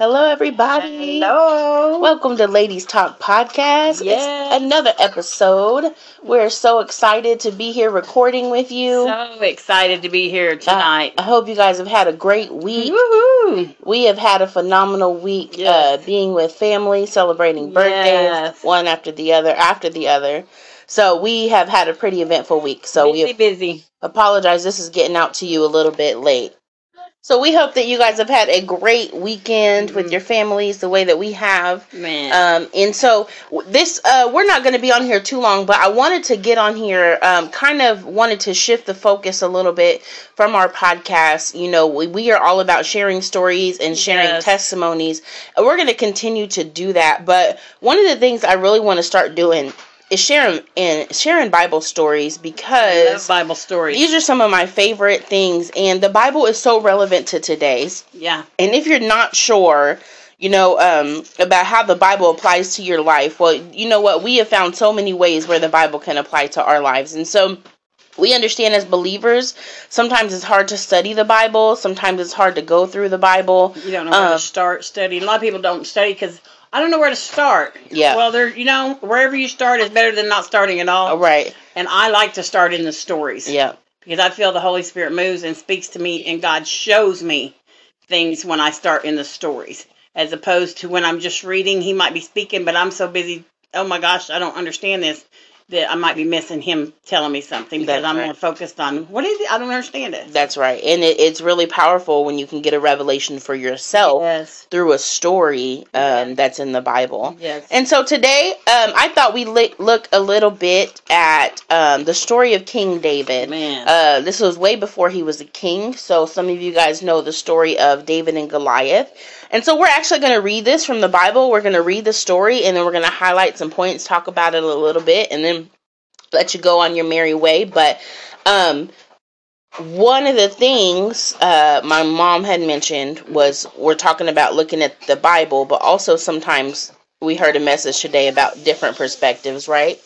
Hello, everybody. Hello. Welcome to Ladies Talk Podcast. Yes. It's another episode. We're so excited to be here recording with you. So excited to be here Uh, tonight. I hope you guys have had a great week. Woohoo! We have had a phenomenal week Yes. uh, being with family, celebrating birthdays, Yes. one after the other, after the other. So we have had a pretty eventful week. So busy, we busy. apologize. This is getting out to you a little bit late. So we hope that you guys have had a great weekend with Mhm. your families, the way that we have. Man. Um, and so this, uh, we're not going to be on here too long, but I wanted to get on here, um, kind of wanted to shift the focus a little bit from our podcast. You know, we, we are all about sharing stories and sharing Yes. testimonies. And we're going to continue to do that. But one of the things I really want to start doing is sharing and sharing Bible stories because Bible stories. these are some of my favorite things, and the Bible is so relevant to today's. yeah. And if you're not sure, you know, um, about how the Bible applies to your life, well, you know what? We have found so many ways where the Bible can apply to our lives. And so we understand as believers, sometimes it's hard to study the Bible, sometimes it's hard to go through the Bible. You don't know where Um, to start studying. A lot of people don't study because I don't know where to start. Yeah. Well, there, you know, wherever you start is better than not starting at all. All right. And I like to start in the stories. Yeah. because I feel the Holy Spirit moves and speaks to me, and God shows me things when I start in the stories, as opposed to when I'm just reading. He might be speaking, but I'm so busy. Oh my gosh, I don't understand this. That I might be missing him telling me something because That's I'm right. more focused on what is it? I don't understand it. That's right. And it, it's really powerful when you can get a revelation for yourself Yes. through a story um, that's in the Bible. Yes. And so today, um, I thought we'd li- look a little bit at um, the story of King David. Man. Uh, this was way before he was a king, so some of you guys know the story of David and Goliath. And so we're actually going to read this from the Bible. We're going to read the story, and then we're going to highlight some points, talk about it a little bit, and then let you go on your merry way. But um, one of the things uh, my mom had mentioned was we're talking about looking at the Bible, but also sometimes we heard a message today about different perspectives, right?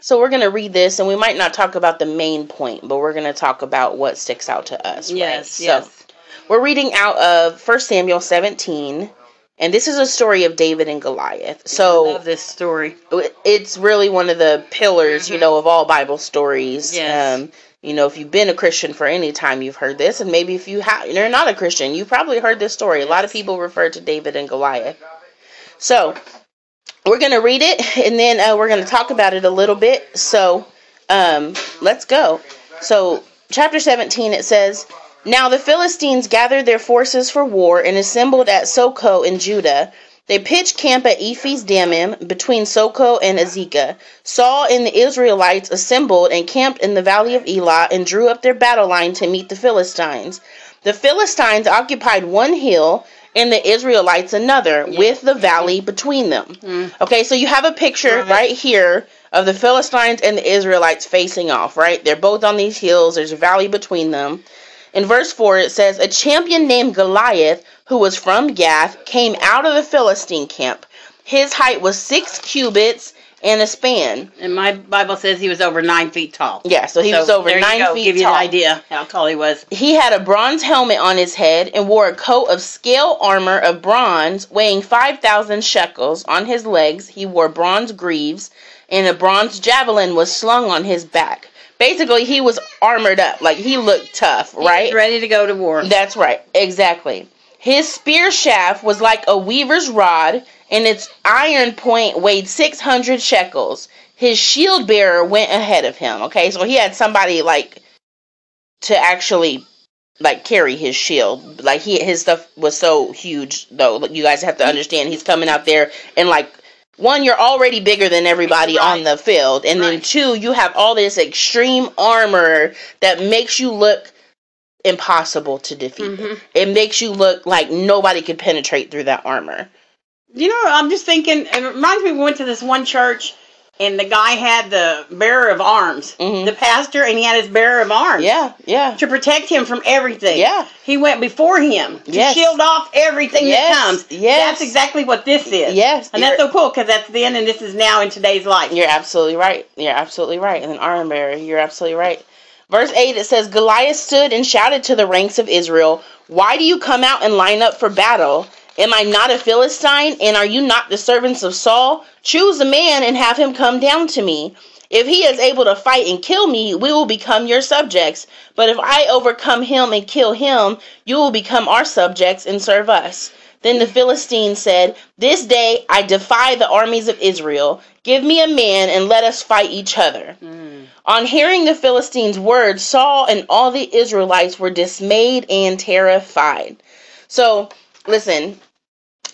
So we're going to read this, and we might not talk about the main point, but we're going to talk about what sticks out to us. right? yes. So Yes. We're reading out of 1 Samuel 17, and this is a story of David and Goliath. So I love this story. it's really one of the pillars, you Mhm. know, of all Bible stories. Yes. Um, you know, if you've been a Christian for any time, you've heard this, and maybe if you have, you're not a Christian, you've probably heard this story. A lot of people refer to David and Goliath. So we're gonna read it, and then uh, we're gonna talk about it a little bit. So um, let's go. So chapter 17, it says. Now the Philistines gathered their forces for war and assembled at Soko in Judah. They pitched camp at Ephes Dammim between Soko and Azekah. Saul and the Israelites assembled and camped in the valley of Elah and drew up their battle line to meet the Philistines. The Philistines occupied one hill and the Israelites another, Yeah. with the valley between them. Mm. Okay, so you have a picture Right. right here of the Philistines and the Israelites facing off, right? They're both on these hills, there's a valley between them. In verse 4, it says, A champion named Goliath, who was from Gath, came out of the Philistine camp. His height was six cubits and a span. And my Bible says he was over nine feet tall. Yeah, so he was So over there you nine go. feet Give you tall. an idea how tall he was. He had a bronze helmet on his head and wore a coat of scale armor of bronze weighing 5,000 shekels. On his legs, he wore bronze greaves, and a bronze javelin was slung on his back. Basically, he was armored up. Like, he looked tough, right? ready to go to war. That's right, exactly. His spear shaft was like a weaver's rod, and its iron point weighed 600 shekels. His shield bearer went ahead of him. Okay, so he had somebody like to actually like carry his shield. Like he his stuff was so huge though. You guys have to understand he's coming out there and like one, you're already bigger than everybody on the field, and then two, you have all this extreme armor that makes you look impossible to defeat. Mhm. It makes you look like nobody could penetrate through that armor. You know, I'm just thinking. It reminds me. We went to this one church, and the guy had the bearer of arms, Mhm. the pastor, and he had his bearer of arms. Yeah, yeah. To protect him from everything. Yeah. He went before him to Yes. shield off everything Yes, that comes. yes. That's exactly what this is. Yes, And that's so cool because that's then and this is now in today's life. You're absolutely right. You're absolutely right. And an arm bearer, you're absolutely right. Verse 8 it says Goliath stood and shouted to the ranks of Israel, Why do you come out and line up for battle? Am I not a Philistine, and are you not the servants of Saul? Choose a man and have him come down to me. If he is able to fight and kill me, we will become your subjects. But if I overcome him and kill him, you will become our subjects and serve us. Then the Philistine said, This day I defy the armies of Israel. Give me a man and let us fight each other. Mm. On hearing the Philistines' words, Saul and all the Israelites were dismayed and terrified. So, listen,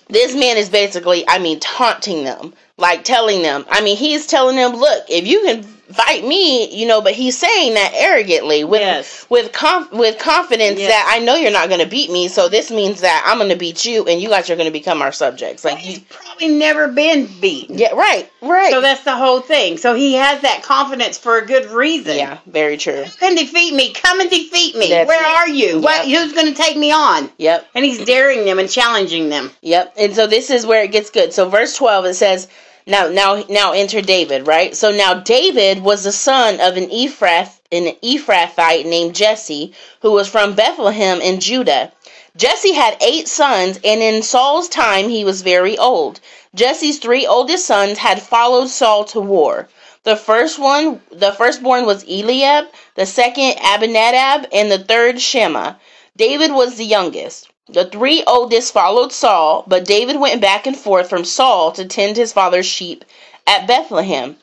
this man is basically, I mean, taunting them, like telling them. I mean, he's telling them, look, if you can fight me, you know, but he's saying that arrogantly with yes. with conf- with confidence yes. that I know you're not going to beat me, so this means that I'm going to beat you and you guys are going to become our subjects. Like he's probably never been beat. Yeah, right. Right. So that's the whole thing. So he has that confidence for a good reason. Yeah, very true. You can defeat me. Come and defeat me. That's Where it. are you? Yep. What who's going to take me on? Yep. And he's daring them and challenging them. Yep. And so this is where it gets good. So verse 12 it says now, now, now enter David, right? So now David was the son of an Ephrath, an Ephrathite named Jesse, who was from Bethlehem in Judah. Jesse had eight sons, and in Saul's time he was very old. Jesse's three oldest sons had followed Saul to war. The first one, the firstborn was Eliab, the second Abinadab, and the third Shema. David was the youngest. The three oldest followed Saul, but David went back and forth from Saul to tend his father's sheep at Bethlehem.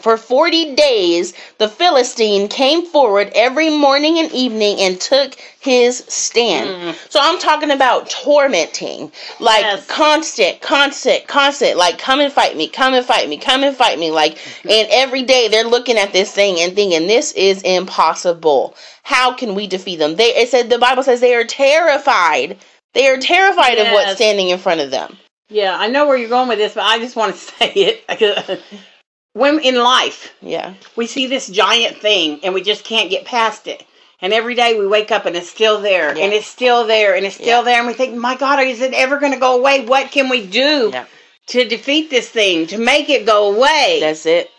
For forty days the Philistine came forward every morning and evening and took his stand. Mm. So I'm talking about tormenting, like yes. constant, constant, constant, like come and fight me, come and fight me, come and fight me. Like, and every day they're looking at this thing and thinking this is impossible. How can we defeat them? They it said the Bible says they are terrified. They are terrified yes. of what's standing in front of them. Yeah, I know where you're going with this, but I just want to say it. when in life, yeah, we see this giant thing and we just can't get past it. And every day we wake up and it's still there, yeah. and it's still there, and it's still yeah. there, and we think, "My God, is it ever going to go away? What can we do yeah. to defeat this thing, to make it go away?" That's it.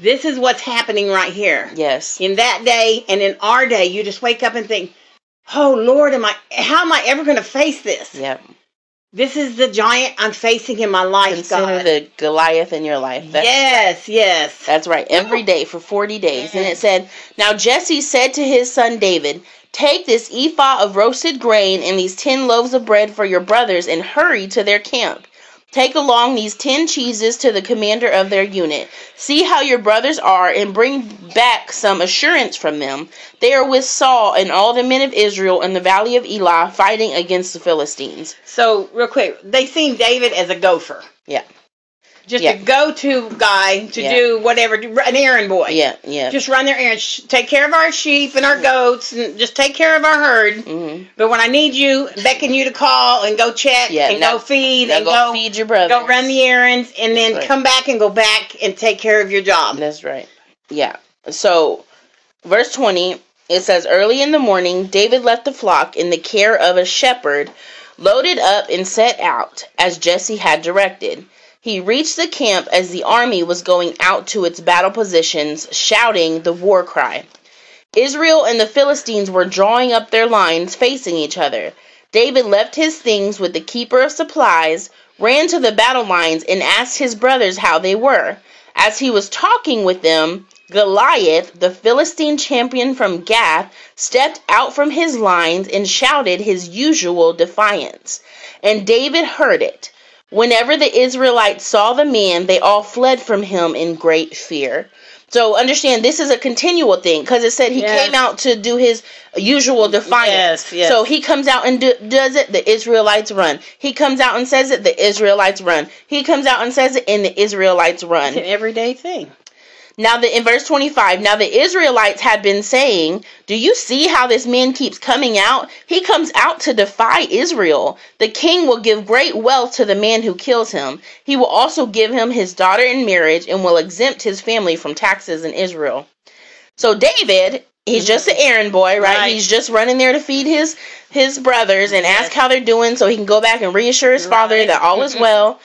This is what's happening right here. Yes. In that day and in our day, you just wake up and think, "Oh Lord, am I? How am I ever going to face this?" Yep. This is the giant I'm facing in my life. Consider God. the Goliath in your life. That's yes, yes. That's right. Every day for 40 days. And it said, Now Jesse said to his son David, Take this ephah of roasted grain and these 10 loaves of bread for your brothers and hurry to their camp. Take along these ten cheeses to the commander of their unit. See how your brothers are, and bring back some assurance from them. They are with Saul and all the men of Israel in the valley of Elah, fighting against the Philistines. So, real quick, they seen David as a gopher. Yeah just yeah. a go-to guy to yeah. do whatever, an errand boy. Yeah, yeah. Just run their errands, take care of our sheep and our goats, and just take care of our herd. Mm-hmm. But when I need you, beckon you to call and go check yeah, and go feed and go, go, feed your brother, go run the errands, and then right. come back and go back and take care of your job. That's right. Yeah. So, verse twenty. It says, Early in the morning, David left the flock in the care of a shepherd, loaded up and set out, as Jesse had directed. He reached the camp as the army was going out to its battle positions, shouting the war cry. Israel and the Philistines were drawing up their lines facing each other. David left his things with the keeper of supplies, ran to the battle lines, and asked his brothers how they were. As he was talking with them, Goliath, the Philistine champion from Gath, stepped out from his lines and shouted his usual defiance. And David heard it. Whenever the Israelites saw the man, they all fled from him in great fear. So understand this is a continual thing because it said he yes. came out to do his usual defiance. Yes, yes. So he comes out and do, does it, the Israelites run. He comes out and says it, the Israelites run. He comes out and says it, and the Israelites run. It's an everyday thing. Now the in verse 25, now the Israelites had been saying, "Do you see how this man keeps coming out? He comes out to defy Israel. The king will give great wealth to the man who kills him. He will also give him his daughter in marriage and will exempt his family from taxes in Israel." So David, he's just an errand boy, right? right? He's just running there to feed his his brothers and ask how they're doing so he can go back and reassure his father right. that all is well.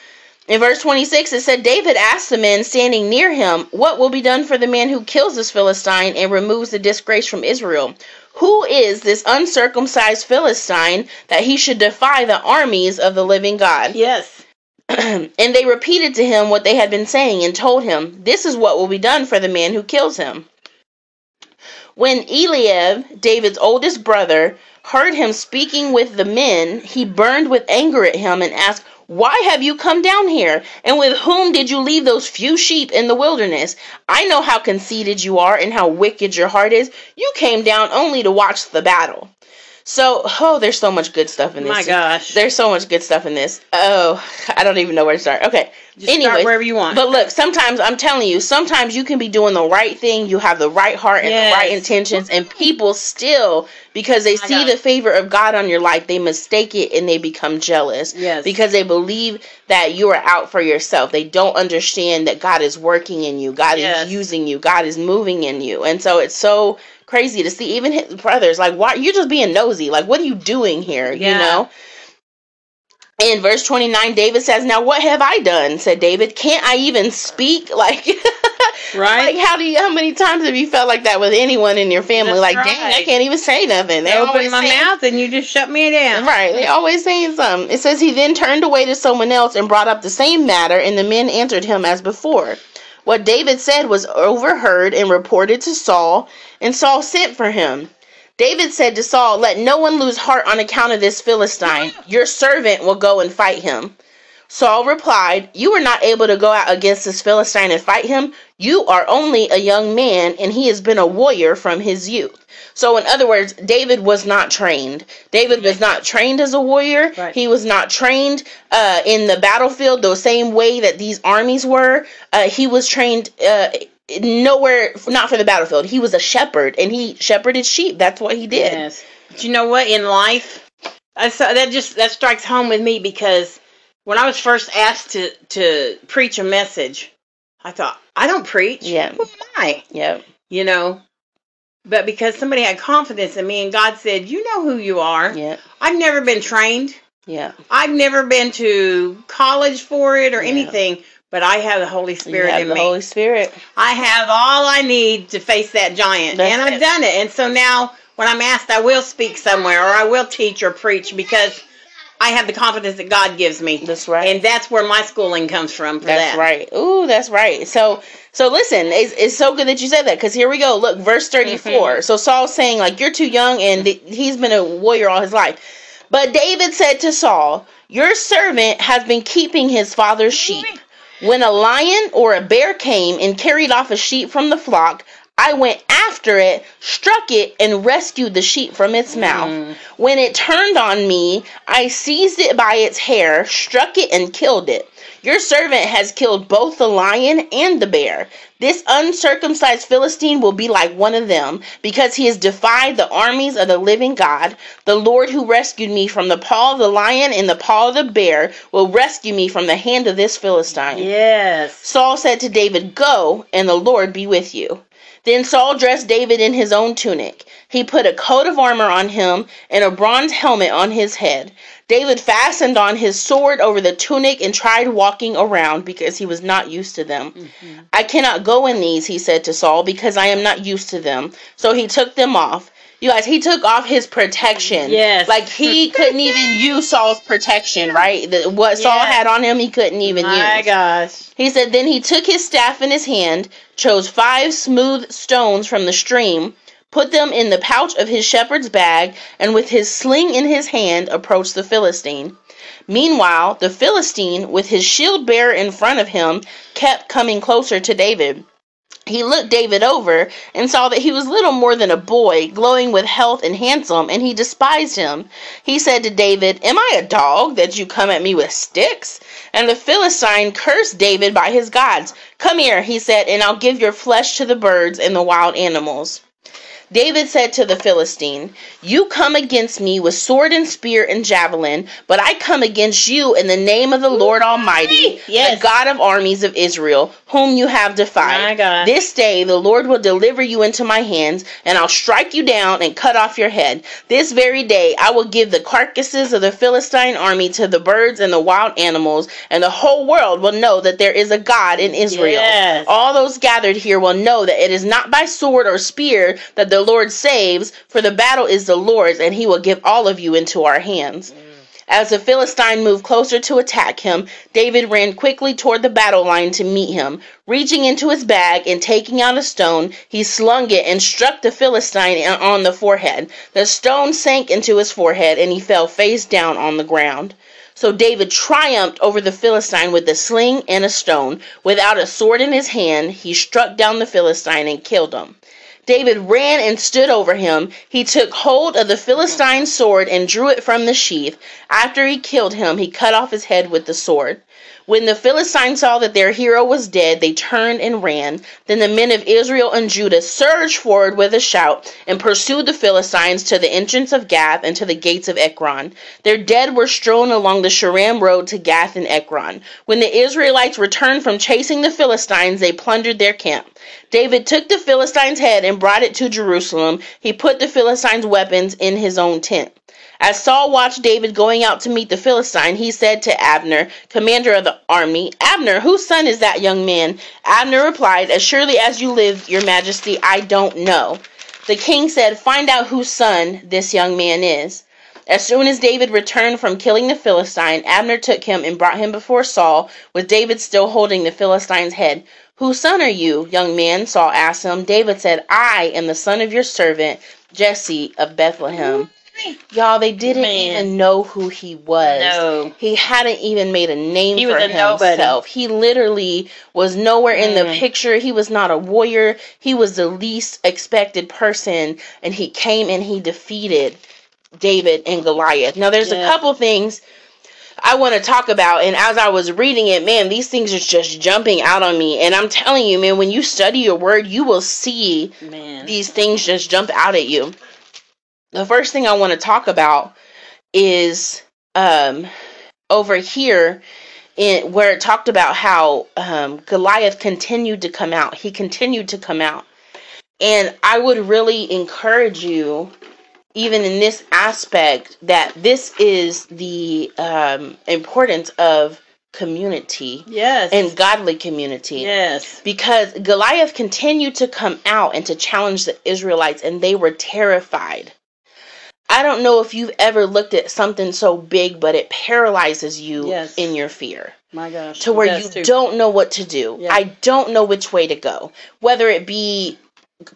In verse 26, it said, David asked the men standing near him, What will be done for the man who kills this Philistine and removes the disgrace from Israel? Who is this uncircumcised Philistine that he should defy the armies of the living God? Yes. and they repeated to him what they had been saying and told him, This is what will be done for the man who kills him. When Eliab, David's oldest brother, heard him speaking with the men, he burned with anger at him and asked, Why have you come down here? And with whom did you leave those few sheep in the wilderness? I know how conceited you are and how wicked your heart is. You came down only to watch the battle. So, oh, there's so much good stuff in this. My gosh. There's so much good stuff in this. Oh, I don't even know where to start. Okay. Just start wherever you want. But look, sometimes I'm telling you, sometimes you can be doing the right thing, you have the right heart and Yes. the right intentions, and people still, because they My see God. the favor of God on your life, they mistake it and they become jealous. Yes. Because they believe that you are out for yourself. They don't understand that God is working in you, God Yes. is using you, God is moving in you. And so it's so crazy to see even his brothers. Like why you're just being nosy. Like what are you doing here? You know? In verse 29 david says now what have i done? said david. Can't i even speak? Like Right? like how do you how many times have you felt like that with anyone in your family? That's like dang i can't even say nothing. I They're open my saying- mouth and you just shut me down. Right, they always saying something. It says he then turned away to someone else and brought up the same matter, and the men answered him as before. What David said was overheard and reported to Saul, and Saul sent for him. David said to Saul, Let no one lose heart on account of this Philistine. Your servant will go and fight him. Saul replied, You were not able to go out against this Philistine and fight him. You are only a young man, and he has been a warrior from his youth. So, in other words, David was not trained. David was not trained as a warrior. Right. He was not trained uh, in the battlefield the same way that these armies were. Uh, he was trained uh, nowhere, not for the battlefield. He was a shepherd, and he shepherded sheep. That's what he did. Yes. But you know what? In life, I saw that just that strikes home with me because when I was first asked to to preach a message, I thought I don't preach. Yeah. Who am I? Yep. You know. But because somebody had confidence in me and God said, "You know who you are." Yep. I've never been trained. Yep. I've never been to college for it or Yeah. anything. But I have the Holy Spirit have in the me. Holy Spirit. I have all I need to face that giant. That's and I've it. done it. And so now when I'm asked, I will speak somewhere or I will teach or preach because I have the confidence that God gives me. That's right. And that's where my schooling comes from for That's that. right. Ooh, that's right. So, so listen, it's, it's so good that you said that because here we go. Look, verse 34. Mhm. So Saul's saying, like, you're too young and th- he's been a warrior all his life. But David said to Saul, Your servant has been keeping his father's sheep. When a lion or a bear came and carried off a sheep from the flock, I went after it, struck it, and rescued the sheep from its mouth. Mm. When it turned on me, I seized it by its hair, struck it, and killed it. Your servant has killed both the lion and the bear. This uncircumcised Philistine will be like one of them, because he has defied the armies of the living God. The Lord who rescued me from the paw of the lion and the paw of the bear will rescue me from the hand of this Philistine. Yes. Saul said to David, Go, and the Lord be with you. Then Saul dressed David in his own tunic. He put a coat of armor on him and a bronze helmet on his head. David fastened on his sword over the tunic and tried walking around because he was not used to them. Mm-hmm. I cannot go in these, he said to Saul, because I am not used to them. So he took them off. You guys, he took off his protection. Yes. Like he couldn't even use Saul's protection, right? The, what Saul had on him, he couldn't even My use. My gosh. He said, Then he took his staff in his hand, chose five smooth stones from the stream, put them in the pouch of his shepherd's bag, and with his sling in his hand approached the Philistine. Meanwhile, the Philistine, with his shield bearer in front of him, kept coming closer to David. He looked David over and saw that he was little more than a boy, glowing with health and handsome, and he despised him. He said to David, Am I a dog that you come at me with sticks? And the Philistine cursed David by his gods. Come here, he said, and I'll give your flesh to the birds and the wild animals. David said to the Philistine, You come against me with sword and spear and javelin, but I come against you in the name of the Lord Almighty, Yes. the God of armies of Israel, whom you have defied. This day the Lord will deliver you into my hands, and I'll strike you down and cut off your head. This very day I will give the carcasses of the Philistine army to the birds and the wild animals, and the whole world will know that there is a God in Israel. Yes. All those gathered here will know that it is not by sword or spear that the The Lord saves, for the battle is the Lord's, and he will give all of you into our hands. As the Philistine moved closer to attack him, David ran quickly toward the battle line to meet him. Reaching into his bag and taking out a stone, he slung it and struck the Philistine on the forehead. The stone sank into his forehead, and he fell face down on the ground. So David triumphed over the Philistine with a sling and a stone. Without a sword in his hand, he struck down the Philistine and killed him. David ran and stood over him. He took hold of the Philistine's sword and drew it from the sheath. After he killed him, he cut off his head with the sword. When the Philistines saw that their hero was dead, they turned and ran. Then the men of Israel and Judah surged forward with a shout and pursued the Philistines to the entrance of Gath and to the gates of Ekron. Their dead were strewn along the Shaaraim road to Gath and Ekron. When the Israelites returned from chasing the Philistines, they plundered their camp. David took the Philistine's head and brought it to Jerusalem. He put the Philistines' weapons in his own tent. As Saul watched David going out to meet the Philistine, he said to Abner, commander of the army, Abner, whose son is that young man? Abner replied, As surely as you live, your majesty, I don't know. The king said, Find out whose son this young man is. As soon as David returned from killing the Philistine, Abner took him and brought him before Saul, with David still holding the Philistine's head. Whose son are you, young man? Saul asked him. David said, I am the son of your servant, Jesse of Bethlehem. Y'all, they didn't Man. even know who he was. No. He hadn't even made a name He for was a nobody. himself. He literally was nowhere in the Mm. picture. He was not a warrior. He was the least expected person, and he came and he defeated David and Goliath. Now, there's a couple things I want to talk about, and as I was reading it, man, these things are just jumping out on me. And I'm telling you, man, when you study your word, you will see Man. these things just jump out at you. The first thing I want to talk about is um, over here in where it talked about how um, Goliath continued to come out. He continued to come out. And I would really encourage you, even in this aspect, that this is the um, importance of community yes. and godly community yes. because Goliath continued to come out and to challenge the Israelites, and they were terrified. I don't know if you've ever looked at something so big, but it paralyzes you Yes. in your fear My gosh. to where you too. don't know what to do. Yeah. I don't know which way to go, whether it be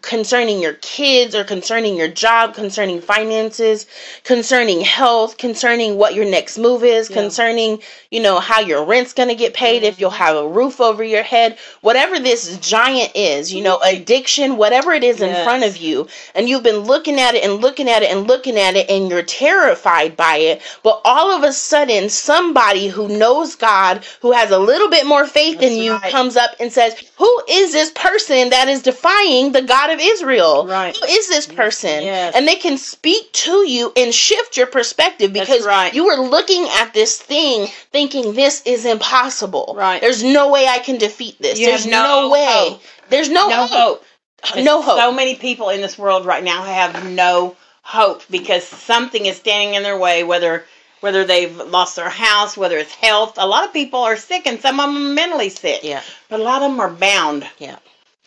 concerning your kids or concerning your job, concerning finances, concerning health, concerning what your next move is, Yeah. concerning, you know, how your rent's going to get paid, if you'll mm-hmm. have a roof over your head, whatever this giant is, you know, mm-hmm. addiction, whatever it is in front of you, and you've been looking at it and looking at it and looking at it and you're terrified by it, but all of a sudden somebody who knows God, who has a little bit more faith than That's you right. comes up and says, "Who is this person that is defying the God of Israel? Right. Who is this person?" Yes. And they can speak to you and shift your perspective because right. you were looking at this thing thinking this is impossible. Right. There's no way I can defeat this. You There's no, no way. hope. There's no, no hope. hope. No hope. So many people in this world right now have no hope because something is standing in their way, whether whether they've lost their house, whether it's health. A lot of people are sick and some of them are mentally sick. yeah. But a lot of them are bound. Yeah.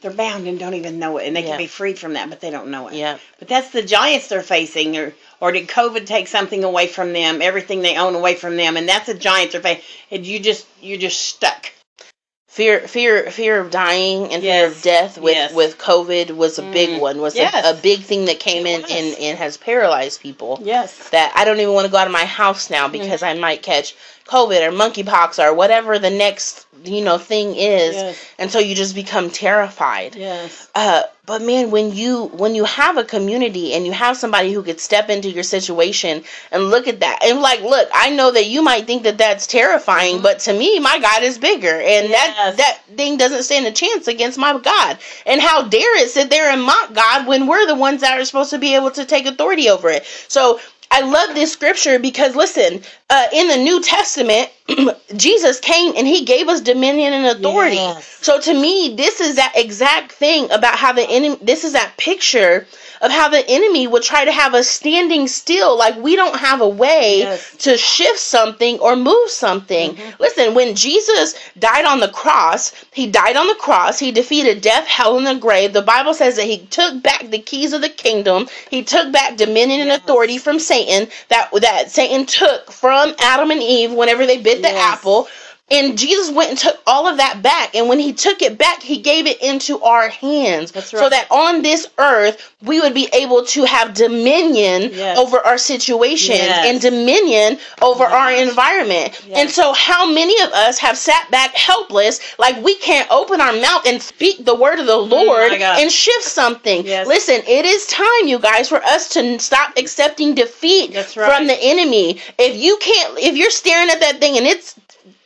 They're bound and don't even know it. And they Yeah. can be freed from that, but they don't know it. Yeah. But that's the giants they're facing, or or did COVID take something away from them, everything they own away from them, and that's the giants they're facing. And you just you're just stuck. Fear, fear, fear of dying and fear of death with Yes. with COVID was a big Mm. one. Was Yes. a, a big thing that came in and, and has paralyzed people. Yes. That I don't even want to go out of my house now because I might catch COVID or monkeypox or whatever the next you know thing is, Yes. and so you just become terrified. Yes. Uh, but man, when you when you have a community and you have somebody who could step into your situation and look at that and like, look, I know that you might think that that's terrifying, but to me, my God is bigger, and that Mm-hmm. That thing doesn't stand a chance against my God. And how dare it sit there and mock God when we're the ones that are supposed to be able to take authority over it? So. I love this scripture because listen, uh, in the New Testament, Jesus came and he gave us dominion and authority. Yes. So to me, this is that exact thing about how the enemy, this is that picture of how the enemy would try to have us standing still, like we don't have a way Yes. to shift something or move something. Mhm. Listen, when Jesus died on the cross, he died on the cross, he defeated death, hell, and the grave. The Bible says that he took back the keys of the kingdom, he took back dominion and authority from Satan that that Satan took from Adam and Eve whenever they bit the Yes. apple. And Jesus went and took all of that back. And when he took it back, he gave it into our hands. That's So that on this earth, we would be able to have dominion Yes. over our situation Yes. and dominion over Oh my our environment. Yes. And so, how many of us have sat back helpless, like we can't open our mouth and speak the word of the Lord Mm, my God. and shift something? Yes. Listen, it is time, you guys, for us to stop accepting defeat right. from the enemy. If you can't, if you're staring at that thing and it's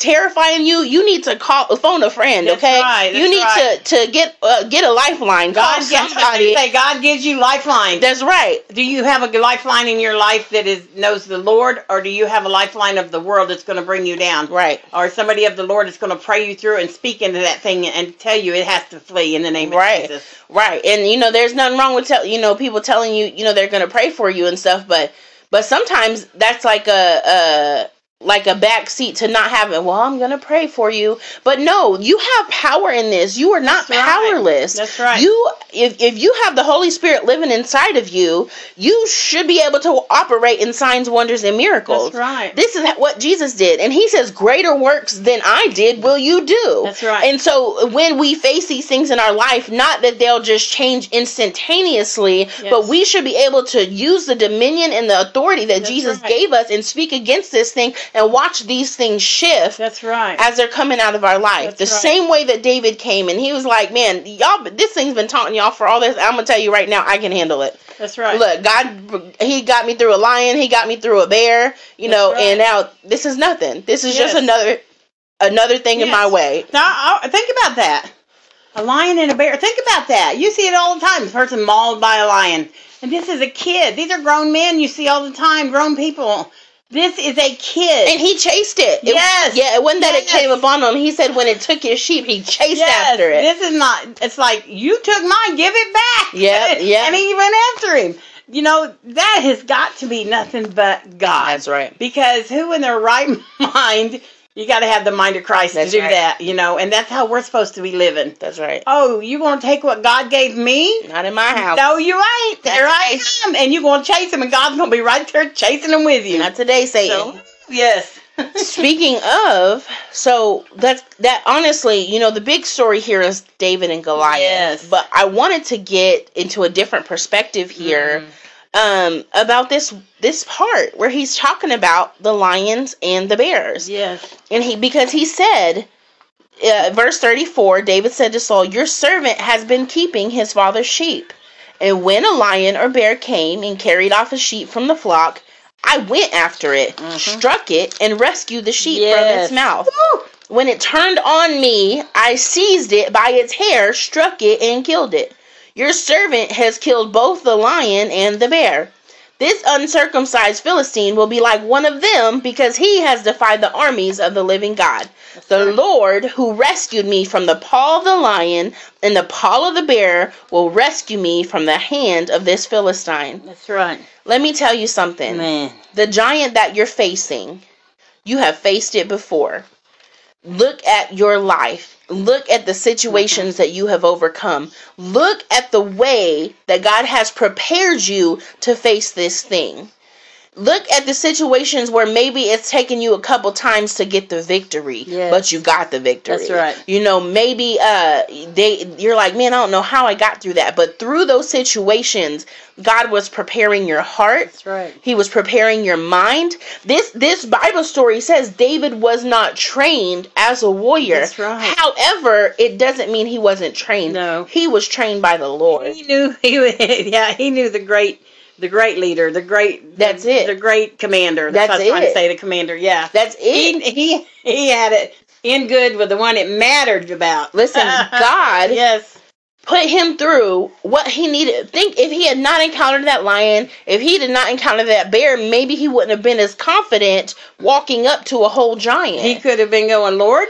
terrifying you, you need to call a phone a friend. That's okay, right, you need right. to to get uh, get a lifeline. Call God gives somebody. say God gives you lifeline. That's right. Do you have a lifeline in your life that is knows the Lord, or do you have a lifeline of the world that's going to bring you down? Right. Or somebody of the Lord that's going to pray you through and speak into that thing and tell you it has to flee in the name of Right. Jesus. Right. And you know, there's nothing wrong with tell you know people telling you you know they're gonna pray for you and stuff, but but sometimes that's like a a like a back seat to not having. Well, I'm gonna pray for you, but no, you have power in this. You are not That's right. powerless. That's right. You if if you have the Holy Spirit living inside of you, you should be able to operate in signs, wonders, and miracles. That's right. This is what Jesus did, and He says, "Greater works than I did will you do." That's right. And so when we face these things in our life, not that they'll just change instantaneously, but we should be able to use the dominion and the authority that That's Jesus right. gave us and speak against this thing and watch these things shift That's right. as they're coming out of our life. That's the right. same way that David came and he was like, "Man, y'all, this thing's been taunting y'all for all this. I'm gonna tell you right now, I can handle it. That's right. Look, God, He got me through a lion. He got me through a bear. You That's know, right. and now this is nothing. This is just another another thing in my way. Now, I, think about that. A lion and a bear. Think about that. You see it all the time. A person mauled by a lion. And this is a kid. These are grown men you see all the time, grown people. This is a kid. And he chased it. It- Yes. yeah, it wasn't that it Yes. came upon him. He said when it took his sheep, he chased Yes, after it. This is not. It's like you took mine, give it back. Yeah, yeah. And he went after him. You know that has got to be nothing but God. That's right. Because who in their right mind? You got to have the mind of Christ That's to do right. that. You know, and that's how we're supposed to be living. That's right. Oh, you going to take what God gave me? Not in my house. No, you ain't. There I right. am, and you're going to chase him, and God's going to be right there chasing him with you. Not today, Satan. so, yes. Speaking of, so that's that. Honestly, you know, the big story here is David and Goliath. Yes. But I wanted to get into a different perspective here. Mm-hmm. Um, about this this part where he's talking about the lions and the bears. Yes. And he because he said uh, verse 34 David said to Saul your servant has been keeping his father's sheep and when a lion or bear came and carried off a sheep from the flock I went after it Mhm. struck it and rescued the sheep from its mouth when it turned on me I seized it by its hair struck it and killed it your servant has killed both the lion and the bear this uncircumcised Philistine will be like one of them because he has defied the armies of the living God. The. Lord who rescued me from the paw of the lion and the paw of the bear will rescue me from the hand of this Philistine. That's right. Let me tell you something. Man. The giant that you're facing, you have faced it before. Look at your life. Look at the situations that you have overcome. Look at the way that God has prepared you to face this thing. Look at the situations where maybe it's taken you a couple times to get the victory, Yes. but you got the victory. That's right. You know, maybe uh they you're like, "Man, I don't know how I got through that." But through those situations, God was preparing your heart. That's right. He was preparing your mind. This this Bible story says David was not trained as a warrior. That's right. However, it doesn't mean he wasn't trained. No. He was trained by the Lord. He knew he yeah, he knew the great the great leader, the great That's the, it. The great commander. That's, That's what I was trying to say, the commander, yeah. That's He it. he he had it in good with the one it mattered about. Listen, God yes. put him through what he needed. Think if he had not encountered that lion, if he did not encounter that bear, maybe he wouldn't have been as confident walking up to a whole giant. He could have been going, Lord,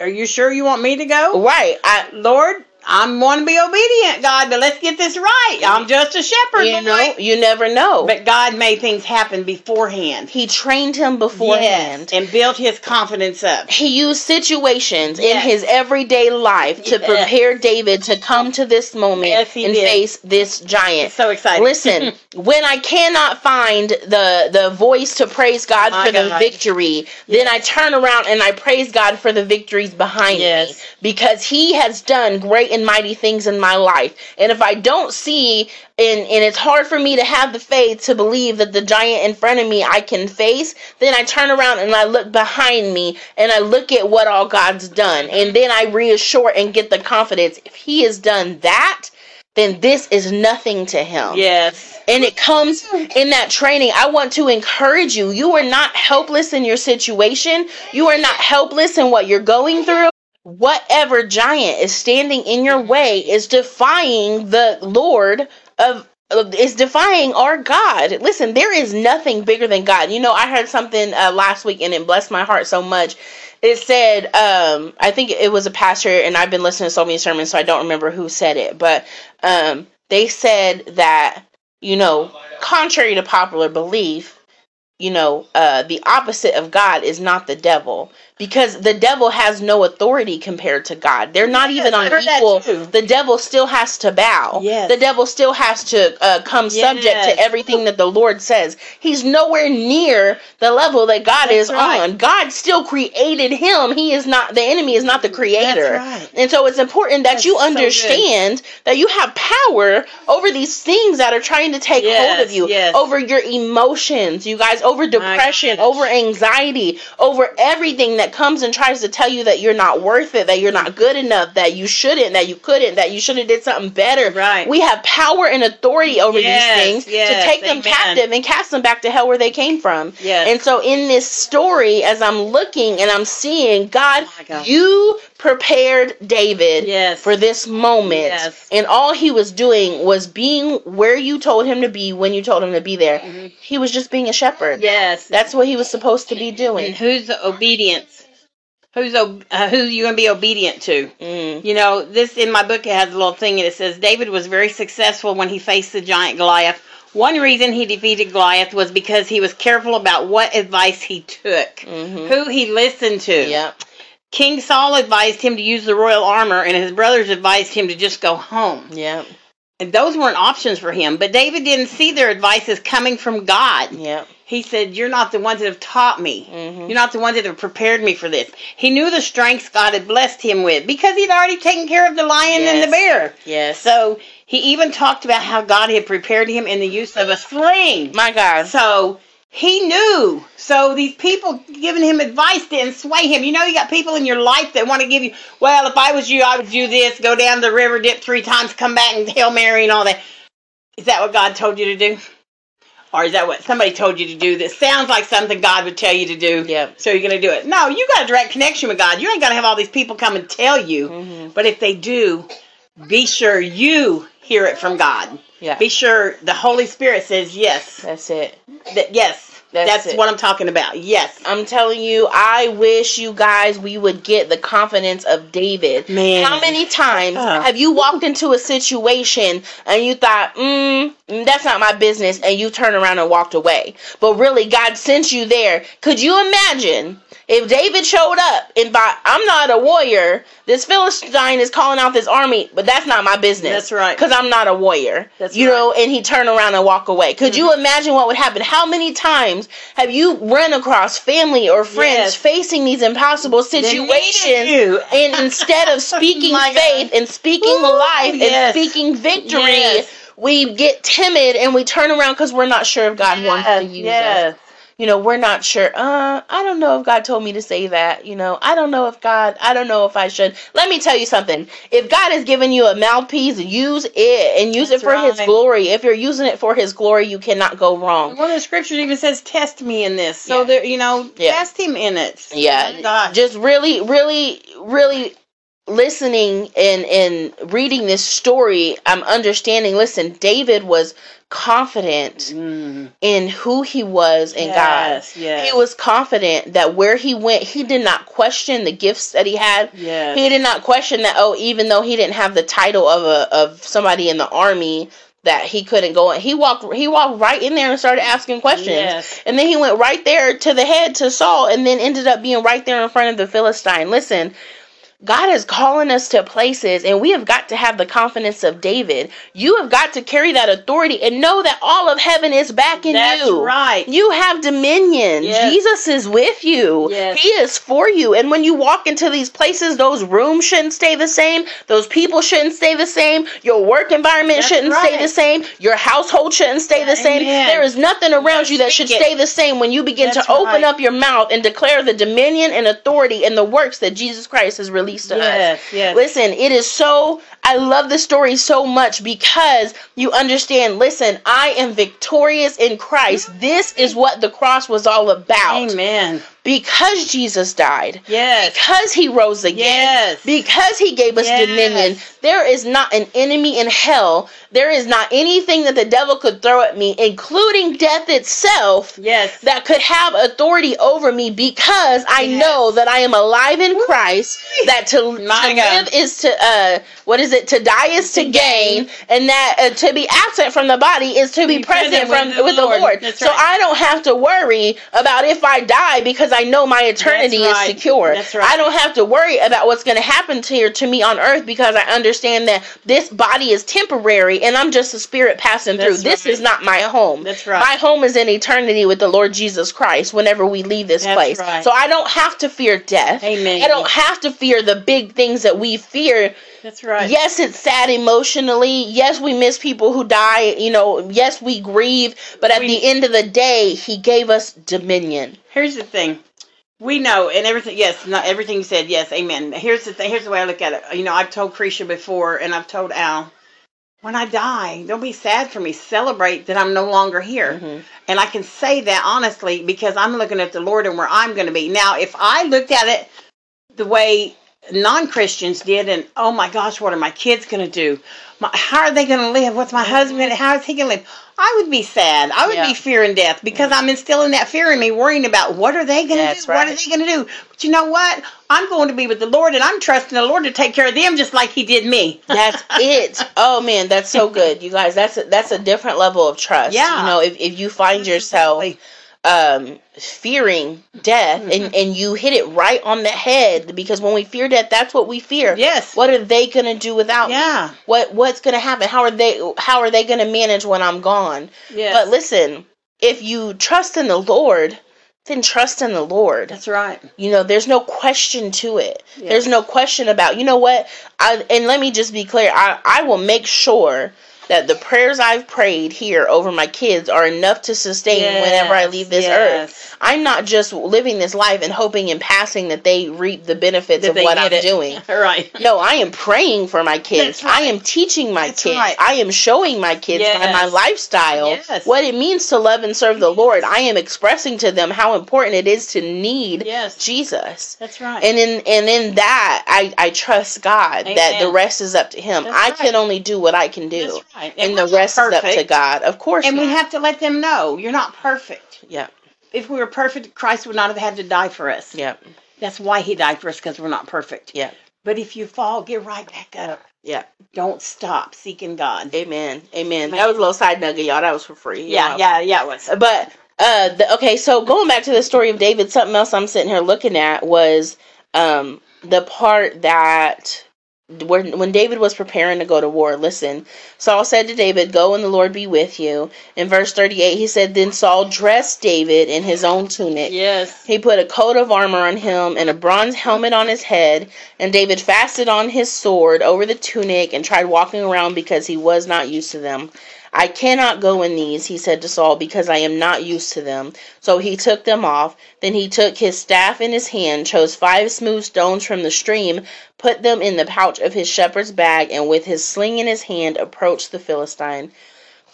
are you sure you want me to go? right. I Lord, I'm want to be obedient, God, but let's get this right. I'm just a shepherd, you boy. know, you never know. But God made things happen beforehand. he trained him beforehand. Yes, and built his confidence up. He used situations in his everyday life to Yes. prepare David to come to this moment Yes, and did. face this giant. It's so exciting. Listen, when I cannot find the the voice to praise God My for the God. victory, then I turn around and I praise God for the victories behind me because he has done great and mighty things in my life. And if I don't see and and it's hard for me to have the faith to believe that the giant in front of me I can face, then I turn around and I look behind me and I look at what all God's done. And then I reassure and get the confidence if he has done that, then this is nothing to him. yes. And it comes in that training. I want to encourage you. You are not helpless in your situation. You are not helpless in what you're going through. Whatever giant is standing in your way is defying the Lord of is defying our God. Listen, there is nothing bigger than God. You know, I heard something uh, last week and it blessed my heart so much. It said, um, I think it was a pastor, and I've been listening to so many sermons, so I don't remember who said it, but um, they said that you know, contrary to popular belief, you know, uh, the opposite of God is not the devil because the devil has no authority compared to God. They're not Yes, even on equal. The devil still has to bow. Yes. The devil still has to uh, come subject to everything that the Lord says. He's nowhere near the level that God That's is right. on. God still created him. He is not the enemy. Is not the creator. right. And so it's important that That's you so understand that you have power over these things that are trying to take hold of you, yes. over your emotions, you guys, over depression, over anxiety, over everything that comes and tries to tell you that you're not worth it, that you're not good enough, that you shouldn't, that you couldn't, that you should have did something better. Right. We have power and authority over Yes, these things to yes, take them amen. captive and cast them back to hell where they came from. Yes. And so in this story, as I'm looking and I'm seeing, God, Oh you prepared David Yes. for this moment. Yes. And all he was doing was being where you told him to be when you told him to be there. Mhm. He was just being a shepherd. Yes. That's what he was supposed to be and doing. who's the obedience? Who's ob- uh, who you gonna be obedient to? Mm. You know, this in my book it has a little thing and it says David was very successful when he faced the giant Goliath. One reason he defeated Goliath was because he was careful about what advice he took, Mhm. who he listened to. Yep. King Saul advised him to use the royal armor, and his brothers advised him to just go home. Yep. And those weren't options for him. But David didn't see their advice as coming from God. Yep. He said, You're not the ones that have taught me. Mhm. You're not the ones that have prepared me for this. He knew the strengths God had blessed him with because he'd already taken care of the lion and the bear. Yes. So he even talked about how God had prepared him in the use of a sling. my God. So he knew. So these people giving him advice didn't sway him. You know, you got people in your life that want to give you, well, if I was you, I would do this, go down the river, dip three times, come back and Hail Mary and all that. Is that what God told you to do? Or is that what somebody told you to do that sounds like something God would tell you to do? Yeah. So you're going to do it. No, you got a direct connection with God. You ain't got to have all these people come and tell you. Mhm. But if they do, be sure you hear it from God. Yeah. Be sure the Holy Spirit says yes. That's it. That yes, That's that's, what I'm talking about. Yes. I'm telling you, I wish you guys we would get the confidence of David. Man. How many times Uh. have you walked into a situation and you thought, mm, mm, that's not my business, and you turned around and walked away? But really, God sent you there. Could you imagine if David showed up and thought, I'm not a warrior, this Philistine is calling out this army, but that's not my business. That's right. Because I'm not a warrior. That's you right. Mm-hmm. know, and he turned around and walk away. Could you imagine what would happen? How many times have you run across family or friends Yes. facing these impossible situations? And instead of speaking faith and speaking Ooh, life yes. and speaking victory, Yes. we get timid and we turn around because we're not sure if God wants to use us. You know, we're not sure. Uh, I don't know if God told me to say that. You know, I don't know if God, I don't know if I should. Let me tell you something. If God has given you a mouthpiece, use it and use That's it for His glory. If you're using it for His glory, you cannot go wrong. One of the scriptures even says, "Test me in this." So Yeah. there, you know, Yeah. test him in it. Yeah, God. just really, really, really listening and and reading this story, I'm understanding. Listen, David was confident Mm. in who he was in yes, God. Yes. He was confident that where he went, he did not question the gifts that he had. Yes. He did not question that. Oh, even though he didn't have the title of a of somebody in the army, that he couldn't go in. He walked. He walked right in there and started asking questions. Yes. And then he went right there to the head to Saul, and then ended up being right there in front of the Philistine. Listen, God is calling us to places, and we have got to have the confidence of David. You have got to carry that authority and know that all of heaven is backing That's you. That's right. You have dominion. Yes. Jesus is with you. Yes. He is for you. And when you walk into these places, those rooms shouldn't stay the same. Those people shouldn't stay the same. Your work environment That's shouldn't stay the same. Your household shouldn't stay the same. Amen. There is nothing around you that should it. stay the same when you begin That's to open right. up your mouth and declare the dominion and authority and the works that Jesus Christ has released to us. Yes. Yes. Listen, it is so, I love this story so much because you understand, listen, I am victorious in Christ. This is what the cross was all about. Amen. Because Jesus died, Yes. because he rose again, Yes. because he gave us Yes. dominion, there is not an enemy in hell. There is not anything that the devil could throw at me, including death itself, Yes. that could have authority over me because I Yes. know that I am alive in Christ. That to, My to God. live is to uh, what is it? To die is to, To gain, gain. and that uh, to be absent from the body is to be, Be present, present from with the with the Lord. Lord. So right. I don't have to worry about if I die because I know my eternity That's is secure. That's right. I don't have to worry about what's going to happen to here to me on earth because I understand that this body is temporary and I'm just a spirit passing through. That's This is not my home. That's right. My home is in eternity with the Lord Jesus Christ whenever we leave this That's place. right. So I don't have to fear death. Amen. I don't have to fear the big things that we fear. That's right. Yes, it's sad emotionally. Yes, we miss people who die. You know, yes, we grieve. But at We- the end of the day, He gave us dominion. Here's the thing. We know, and everything. Yes, not everything you said. Yes, amen. Here's the thing. Here's the way I look at it. You know, I've told Cretia before, and I've told Al, when I die, don't be sad for me. Celebrate that I'm no longer here, Mhm. and I can say that honestly because I'm looking at the Lord and where I'm going to be. Now, if I looked at it the way non-Christians did, and oh my gosh, what are my kids going to do? My, how are they going to live? What's my husband? How is he going to live? I would be sad. I would Yeah. be fearing death because I'm instilling that fear in me, worrying about what are they going to do? What are they going to do? But you know what? I'm going to be with the Lord, and I'm trusting the Lord to take care of them just like He did me. That's it. Oh man, that's so good, you guys. That's a, that's a different level of trust. Yeah. You know, if if you find yourself um fearing death Mm-hmm. and and you hit it right on the head because when we fear death, that's what we fear. Yes. What are they gonna do without me? Yeah. What what's gonna happen? How are they how are they gonna manage when I'm gone? Yes. But listen, if you trust in the Lord, then trust in the Lord. That's right. You know, there's no question to it. Yes. There's no question about, you know what? I and let me just be clear. I I will make sure that the prayers I've prayed here over my kids are enough to sustain whenever I leave this yes. earth. I'm not just living this life and hoping and passing that they reap the benefits That of what I'm it. doing. Right. No, I am praying for my kids. Right. I am teaching my That's kids. right. I am showing my kids by my lifestyle Yes. what it means to love and serve the Lord. I am expressing to them how important it is to need Yes. Jesus. That's right. And in and in that I, I trust God that the rest is up to him. That's I right. can only do what I can do. That's right. And we're the not rest is up to God. Of course. And we have to let them know you're not perfect. Yeah. If we were perfect, Christ would not have had to die for us. Yeah. That's why He died for us because we're not perfect. Yeah. But if you fall, get right back up. Yeah. Don't stop seeking God. Amen. Amen. That was a little side nugget, y'all. That was for free. yeah, Y'all. yeah, yeah. It was. But uh the, okay, so going back to the story of David, something else I'm sitting here looking at was um the part that when when David was preparing to go to war, listen, Saul said to David, Go and the Lord be with you. In verse 38, he said, Then Saul dressed David in his own tunic. Yes. He put a coat of armor on him and a bronze helmet on his head, and David fastened on his sword over the tunic and tried walking around because he was not used to them. I cannot go in these, he said to Saul, because I am not used to them. So he took them off. Then he took his staff in his hand, chose five smooth stones from the stream, put them in the pouch of his shepherd's bag, and with his sling in his hand approached the Philistine.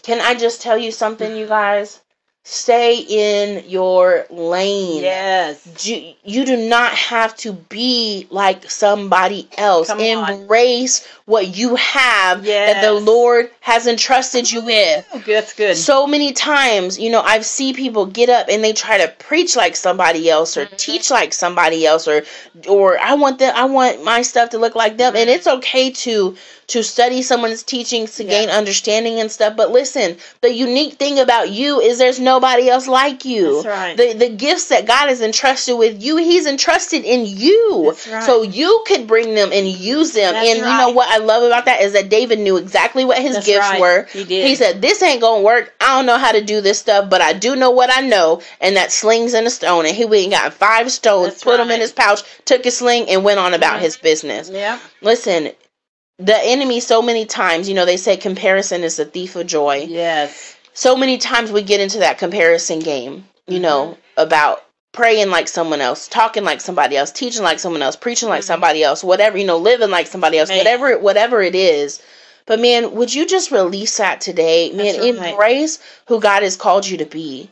Can I just tell you something, you guys? Stay in your lane. Yes. You, you do not have to be like somebody else. Come on. Embrace what you have that the Lord has entrusted you with. That's good. So many times, you know, I've seen people get up and they try to preach like somebody else or Mhm. teach like somebody else or or I want them I want my stuff to look like them and Mhm. it's okay to to study someone's teachings to Yeah. gain understanding and stuff but listen the unique thing about you is there's nobody else like you That's right. the the gifts that God has entrusted with you he's entrusted in you right. so you could bring them and use them That's and you know what I love about that is that David knew exactly what his That's gifts right. were He did. he said, This ain't gonna work. I don't know how to do this stuff, but I do know what I know, and that slings and a stone. And he went and got five stones, That's put them in his pouch, took his sling, and went on about his business. Yeah. Listen, the enemy, so many times, you know, they say comparison is the thief of joy. Yes. So many times we get into that comparison game, you know, about praying like someone else, talking like somebody else, teaching like someone else, preaching like Mhm. somebody else, whatever, you know, living like somebody else, Man. whatever whatever it is. But man, would you just release that today? Man, right. embrace who God has called you to be.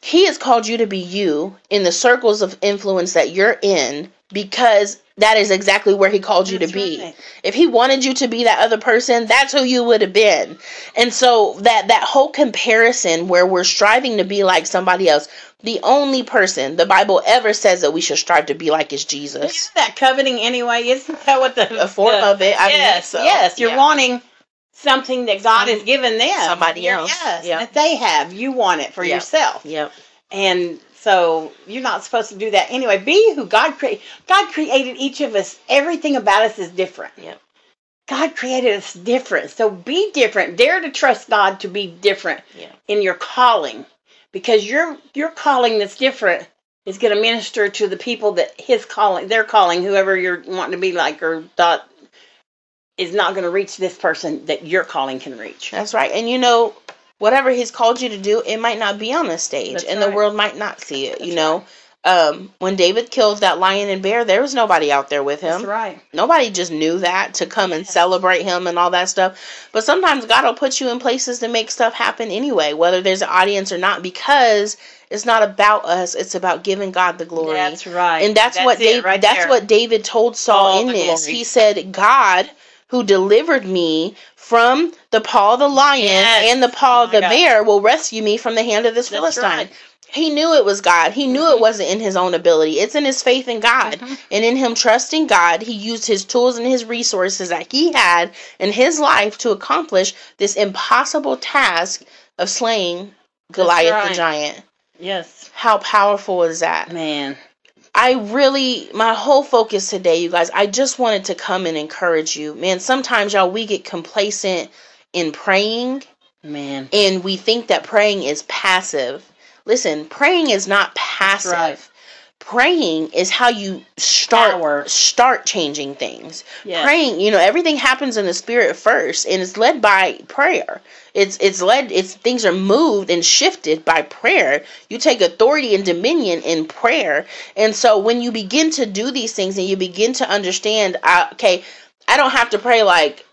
He has called you to be you in the circles of influence that you're in because that is exactly where he called you to be. right. If he wanted you to be that other person, that's who you would have been. And so that that whole comparison where we're striving to be like somebody else, the only person the Bible ever says that we should strive to be like is Jesus. Isn't that coveting anyway? Isn't that what the A form the- of it. I yes, mean, so, yes. You're yeah. wanting something that God Some- has given them. somebody else. Yes, Yeah. that they have. You want it for Yeah. yourself. Yep. And so you're not supposed to do that anyway. Be who God created. God created each of us. Everything about us is different. Yep. God created us different. So be different. Dare to trust God to be different Yeah. in your calling. Because your your calling that's different is going to minister to the people that his calling, their calling, whoever you're wanting to be like or thought is not going to reach this person that your calling can reach. That's right. And you know, whatever he's called you to do, it might not be on the stage That's and the world might not see it, you That's know. Um, when David killed that lion and bear, there was nobody out there with him. That's right. Nobody just knew that to come and celebrate him and all that stuff. But sometimes God will put you in places to make stuff happen anyway, whether there's an audience or not, because it's not about us, it's about giving God the glory. That's right. and that's, what David right that's there. what David told Saul All in this. glory. He said, God who delivered me from the paw of the lion Yes. and the paw of My the God. bear will rescue me from the hand of this That's Philistine. right. He knew it was God. He knew it Mhm. wasn't in his own ability. It's in his faith in God. Mhm. And in him trusting God, he used his tools and his resources that he had in his life to accomplish this impossible task of slaying Goliath the giant. Yes. How powerful is that? Man. I really, my whole focus today, you guys, I just wanted to come and encourage you. Man, sometimes, y'all, we get complacent in praying Man. and we think that praying is passive. Listen, praying is not passive. right. Praying is how you start Power. start changing things. Yes. Praying, you know, everything happens in the spirit first and it's led by prayer. It's it's led it's things are moved and shifted by prayer. You take authority and dominion in prayer. And so when you begin to do these things and you begin to understand, uh, okay, I don't have to pray like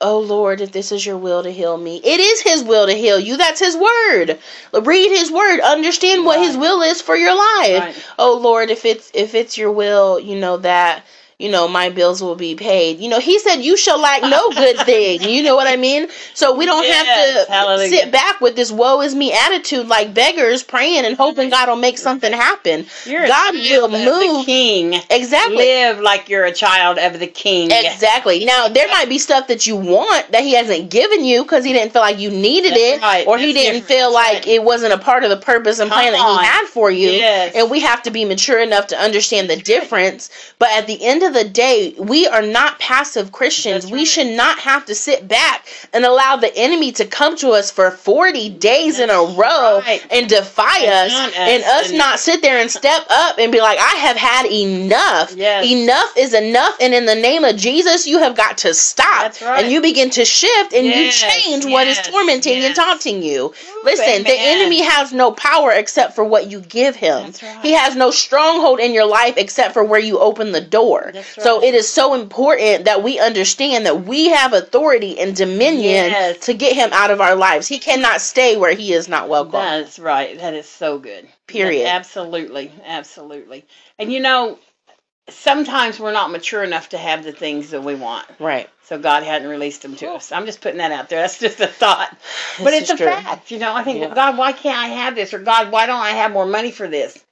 Oh Lord, if this is your will to heal me. It is his will to heal you. That's his word. Read his word. Understand what his will is for your life. Right. Oh Lord, if it's if it's your will, you know that you know my bills will be paid. You know, he said you shall lack no good thing. You know what I mean? So we don't Yes, have to hallelujah. sit back with this woe is me attitude like beggars praying and hoping mm-hmm. God will make something happen. You're God will move. king. Exactly. Live like you're a child of the king. Exactly. Now there might be stuff that you want that he hasn't given you because he didn't feel like you needed That's it, right. or he didn't different. feel That's like it wasn't a part of the purpose and Come plan that on. he had for you. Yes. And we have to be mature enough to understand the difference. But at the end of the day, we are not passive Christians. That's we should not have to sit back and allow the enemy to come to us for 40 days in a row right. and defy And us, us and us and- not sit there and step up and be like, I have had enough. Yes. Enough is enough. And in the name of Jesus, you have got to stop. That's right. And you begin to shift and Yes, you change what is yes, tormenting and taunting you. Listen, the enemy has no power except for what you give him. That's right. He has no stronghold in your life except for where you open the door. That's So it is so important that we understand that we have authority and dominion Yes. to get him out of our lives. He cannot stay where he is not welcome. That's right. That is so good. Period. That- absolutely. Absolutely. And you know, sometimes we're not mature enough to have the things that we want. Right. So God hadn't released them to us. I'm just putting that out there. That's just a thought. But This it's a true. fact. You know, I think, Yeah. God, why can't I have this? Or God, why don't I have more money for this?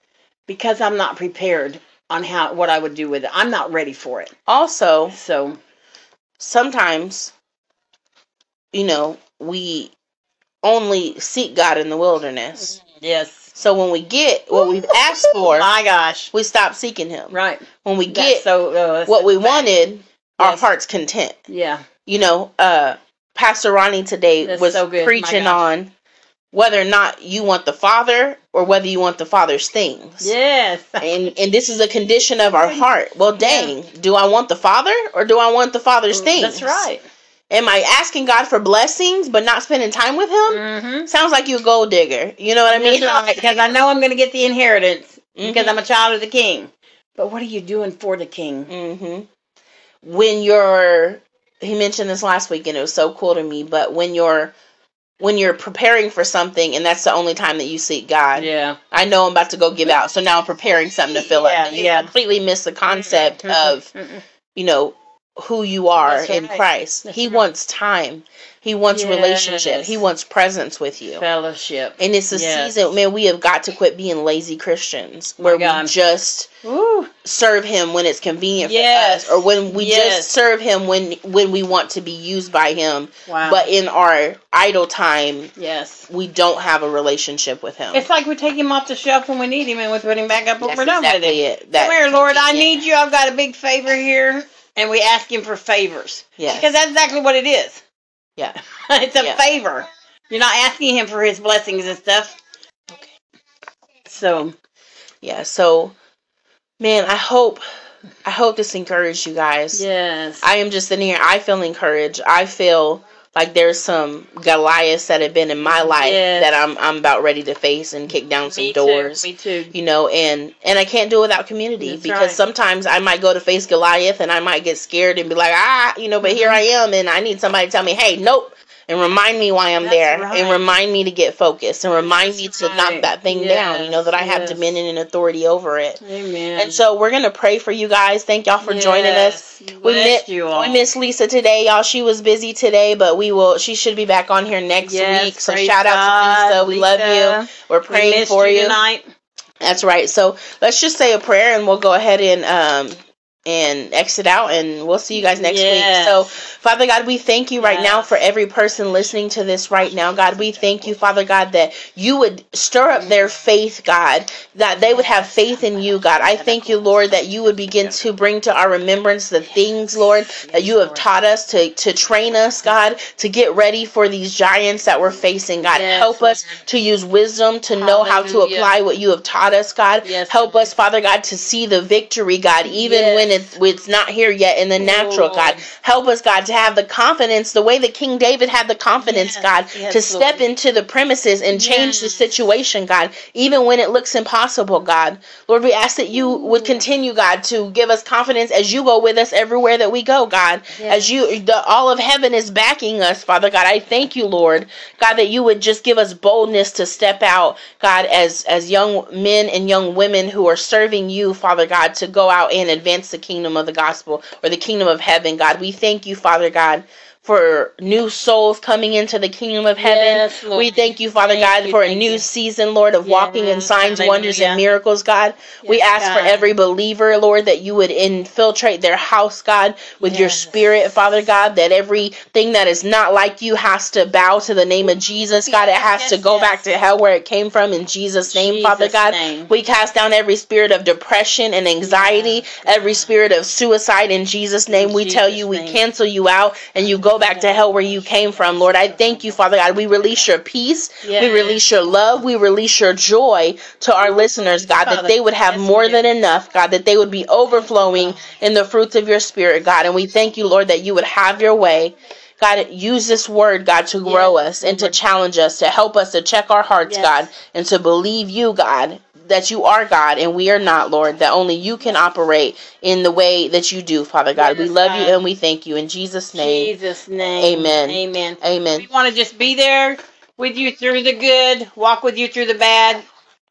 Because I'm not prepared on how what I would do with it. I'm not ready for it. Also, So sometimes, you know, we only seek God in the wilderness. yes. So when we get what we've asked for, My gosh. we stop seeking Him. Right. When we That's get so uh, what we fact. wanted, our heart's content. Yeah. You know, uh, Pastor Ronnie today That's was so. Preaching on whether or not you want the Father or whether you want the Father's things. Yes. And and this is a condition of our heart. Well, Yeah. dang, do I want the Father or do I want the Father's things? That's right. Am I asking God for blessings but not spending time with Him? Mm-hmm. Sounds like you a gold digger. You know what I mean? Because I know I'm going to get the inheritance because Mhm. I'm a child of the king. But what are you doing for the king? hmm When you're, he mentioned this last week, and it was so cool to me. But when you're, when you're preparing for something, and that's the only time that you seek God. Yeah. I know I'm about to go give out, so now I'm preparing something to fill Yeah, up. You yeah. completely miss the concept Mhm, of mhm. you know who you are That's in. Christ. That's he right. wants time. He wants relationship. He wants presence with you. fellowship. And it's a Yes. season, man. We have got to quit being lazy Christians, where we just Ooh. serve Him when it's convenient for Yes. us, or when we Yes. just serve Him when when we want to be used by Him. Wow. But in our idle time, yes. we don't have a relationship with Him. It's like we take him off the shelf when we need him and we put him back up when That's we're done exactly with him. it. That, Come here, Lord. I need you. I've got a big favor here. And we ask him for favors. Yes. Because that's exactly what it is. Yeah. it's a Yeah. favor. You're not asking him for his blessings and stuff. Okay. So, Yeah. So, man, I hope I hope this encouraged you guys. yes. I am just sitting here. I feel encouraged. I feel like there's some Goliaths that have been in my life Yes. that I'm I'm about ready to face and kick down some Me doors. Too. Me too. You know, and and I can't do it without community That's because right. sometimes I might go to face Goliath and I might get scared and be like, ah, you know, but here Mm-hmm. I am and I need somebody to tell me, hey, nope, and remind me why I'm That's there right. and remind me to get focused and remind That's me to knock that thing down. You know that I have Yes, yes. dominion and authority over it. Amen. And so we're gonna pray for you guys. Thank y'all for joining us. We miss you all. we miss Lisa today, y'all. She was busy today, but we will. She should be back on here next Yes, week. So shout out to Lisa. We love you. We're praying missed for you. tonight. That's right. So let's just say a prayer, and we'll go ahead and um and exit out, and we'll see you guys next Yes. week. So Father God, we thank you right now for every person listening to this right now. God, we thank you, Father God, that you would stir up their faith, God, that they would have faith in you, God. I thank you, Lord, that you would begin to bring to our remembrance the things, Lord, that you have taught us to, to train us, God, to get ready for these giants that we're facing, God. Yes, Help us to use wisdom to know how to apply what you have taught us, God. Yes, Help us, Father God, to see the victory, God, even Yes. when it's, it's not here yet in the natural, Lord. God. Help us, God, to have the confidence, the way that King David had the confidence, Yes, God, yes, to step Lord. into the premises and change the situation, God, even when it looks impossible, God. Lord, we ask that you would continue, God, to give us confidence as you go with us everywhere that we go, God. As you, the, all of heaven is backing us, Father God. I thank you, Lord, God, that you would just give us boldness to step out, God, as as young men and young women who are serving you, Father God, to go out and advance the kingdom of the gospel or the kingdom of heaven, God. We thank you, Father God. For new souls coming into the kingdom of heaven. Yes, we thank you, Father Thank God, you, for a new you. season, Lord, of walking in signs, wonders, and miracles, God. we Yes, ask for every believer, Lord, that you would infiltrate their house, God, with your spirit, Father God, that everything that is not like you has to bow to the name of Jesus, God. It has to go back to hell where it came from in Jesus' name, Father God. name. We cast down every spirit of depression and anxiety, every spirit of suicide in Jesus' name. In we tell Jesus' you, we cancel you out and you go back to hell where you came from, Lord. I thank you, Father God. We release your peace, we release your love, we release your joy to our listeners, God, that they would have yes, more than enough, God, that they would be overflowing in the fruits of your spirit, God. And we thank you, Lord, that you would have your way. God, use this word, God, to grow Yes, us and to challenge us, to help us to check our hearts, Yes. God, and to believe you, God, that you are God and we are not, Lord, that only you can operate in the way that you do, Father God. we Yes, love you and we thank you in Jesus' name. Jesus' name. Amen. Amen. Amen. We want to just be there with you through the good, walk with you through the bad,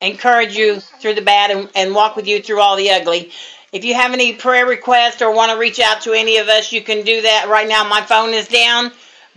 encourage you through the bad, and, and walk with you through all the ugly. If you have any prayer requests or want to reach out to any of us, you can do that. Right now, my phone is down,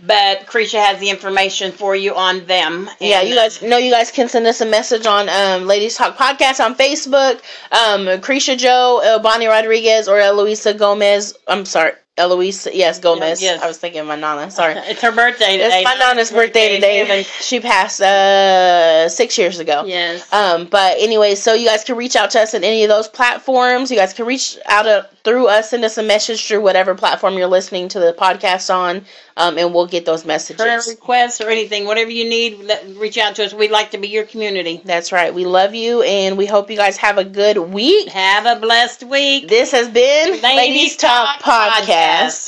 but Krisha has the information for you on them. Yeah, you guys know you guys can send us a message on um, Ladies Talk Podcast on Facebook. Um, Creisha Joe, uh, Bonnie Rodriguez, or Eloisa Gomez. I'm sorry, Eloisa. Yes, Gomez. yes. I was thinking of my nana. Sorry. It's her birthday today. It's my nana's birthday today. She passed uh, six years ago. Yes. Um, but anyway, so you guys can reach out to us on any of those platforms. You guys can reach out through us, send us a message through whatever platform you're listening to the podcast on, um, and we'll get those messages. prayer requests or anything, whatever you need, let, reach out to us. We'd like to be your community. That's right. We love you, and we hope you guys have a good week. Have a blessed week. This has been Ladies Talk Podcast.